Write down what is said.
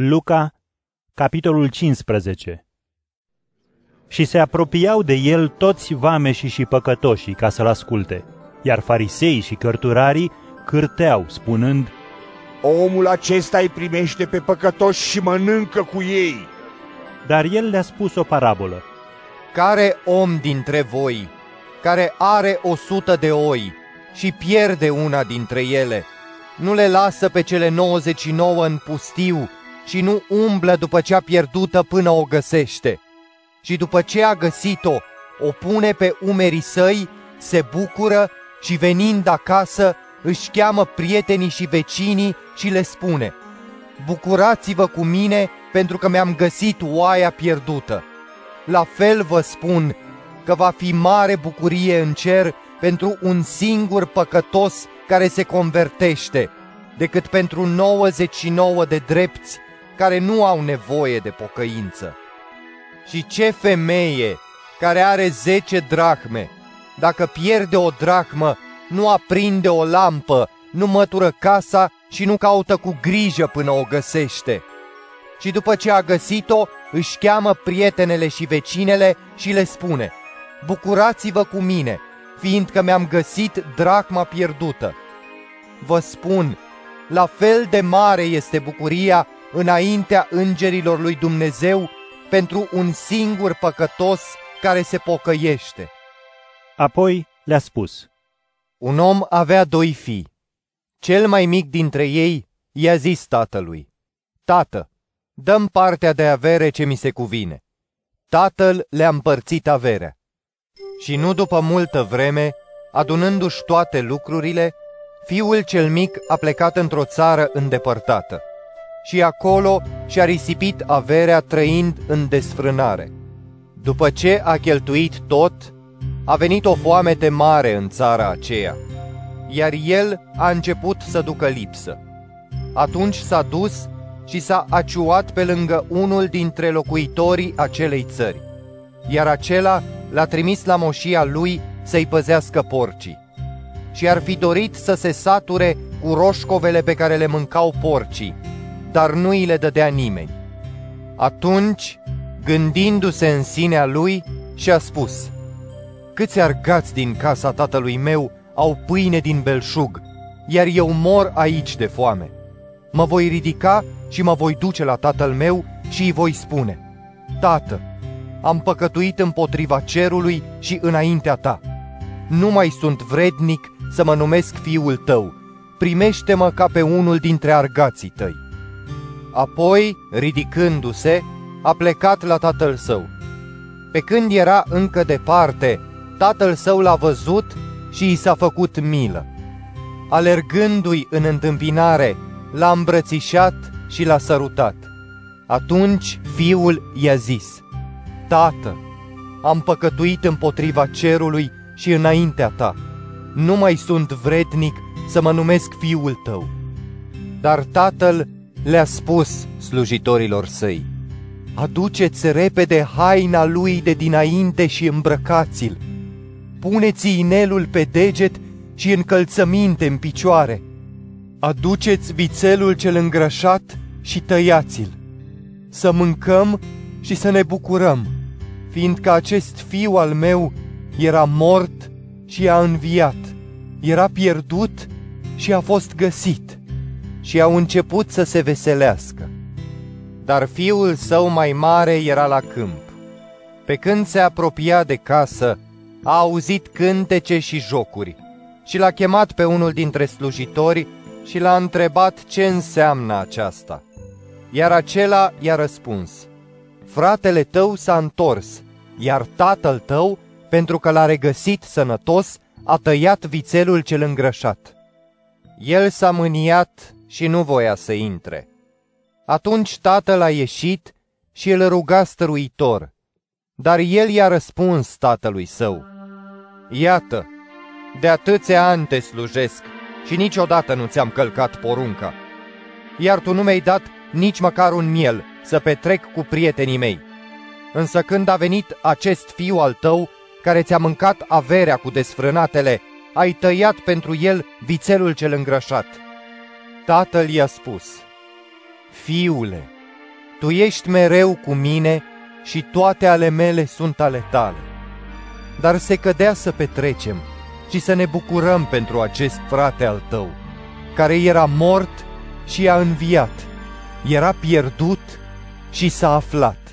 Luca, capitolul 15 Și se apropiau de el toți vameșii și păcătoșii ca să-l asculte, iar fariseii și cărturarii cârteau, spunând, Omul acesta îi primește pe păcătoși și mănâncă cu ei. Dar el le-a spus o parabolă. Care om dintre voi care are o sută de oi și pierde una dintre ele, nu le lasă pe cele 99 în pustiu și nu umblă după cea pierdută până o găsește. Și după ce a găsit-o, o pune pe umerii săi, se bucură și venind acasă își cheamă prietenii și vecinii și le spune Bucurați-vă cu mine pentru că mi-am găsit oaia pierdută. La fel vă spun că va fi mare bucurie în cer pentru un singur păcătos care se convertește, decât pentru 99 de drepți care nu au nevoie de pocăință. Și ce femeie care are 10 drahme, dacă pierde o drahmă, nu aprinde o lampă, nu mătură casa și nu caută cu grijă până o găsește. Și după ce a găsit-o, își cheamă prietenele și vecinele și le spune, Bucurați-vă cu mine, fiindcă mi-am găsit dracma pierdută. Vă spun, la fel de mare este bucuria înaintea îngerilor lui Dumnezeu pentru un singur păcătos care se pocăiește. Apoi le-a spus, Un om avea doi fii. Cel mai mic dintre ei i-a zis tatălui, Tată, dăm partea de avere ce mi se cuvine. Tatăl le-a împărțit averea. Și nu după multă vreme, adunându-și toate lucrurile, fiul cel mic a plecat într-o țară îndepărtată și acolo și-a risipit averea trăind în desfrânare. După ce a cheltuit tot, a venit o foamete mare în țara aceea, iar el a început să ducă lipsă. Atunci s-a dus și s-a aciuat pe lângă unul dintre locuitorii acelei țări, iar acela l-a trimis la moșia lui să-i păzească porcii. Și ar fi dorit să se sature cu roșcovele pe care le mâncau porcii, dar nu îi le dădea nimeni. Atunci, gândindu-se în sinea lui, și-a spus, Câți argați din casa tatălui meu au pâine din belșug, iar eu mor aici de foame. Mă voi ridica și mă voi duce la tatăl meu și îi voi spune, Tată, am păcătuit împotriva cerului și înaintea ta. Nu mai sunt vrednic să mă numesc fiul tău, primește-mă ca pe unul dintre argații tăi. Apoi, ridicându-se, a plecat la tatăl său. Pe când era încă departe, tatăl său l-a văzut și i s-a făcut milă. Alergându-i în întâmpinare, l-a îmbrățișat și l-a sărutat. Atunci fiul i-a zis, Tată, am păcătuit împotriva cerului și înaintea ta. Nu mai sunt vrednic să mă numesc fiul tău. Dar tatăl le-a spus slujitorilor săi, Aduceți repede haina lui de dinainte și îmbrăcați-l. Puneți inelul pe deget și încălțăminte în picioare. Aduceți vițelul cel îngrășat și tăiați-l. Să mâncăm și să ne bucurăm fiindcă acest fiu al meu era mort și a înviat, era pierdut și a fost găsit și au început să se veselească. Dar fiul său mai mare era la câmp. Pe când se apropia de casă, a auzit cântece și jocuri și l-a chemat pe unul dintre slujitori și l-a întrebat ce înseamnă aceasta. Iar acela i-a răspuns, fratele tău s-a întors iar tatăl tău, pentru că l-a regăsit sănătos, a tăiat vițelul cel îngrășat. El s-a mâniat și nu voia să intre. Atunci tatăl a ieșit și îl ruga stăruitor, dar el i-a răspuns tatălui său, Iată, de atâția ani te slujesc și niciodată nu ți-am călcat porunca, iar tu nu mi-ai dat nici măcar un miel să petrec cu prietenii mei. Însă când a venit acest fiu al tău, care ți-a mâncat averea cu desfrânatele, ai tăiat pentru el vițelul cel îngrășat. Tatăl i-a spus, Fiule, Tu ești mereu cu mine și toate ale mele sunt ale tale. Dar se cădea să petrecem și să ne bucurăm pentru acest frate al tău, care era mort și a înviat, era pierdut și s-a aflat.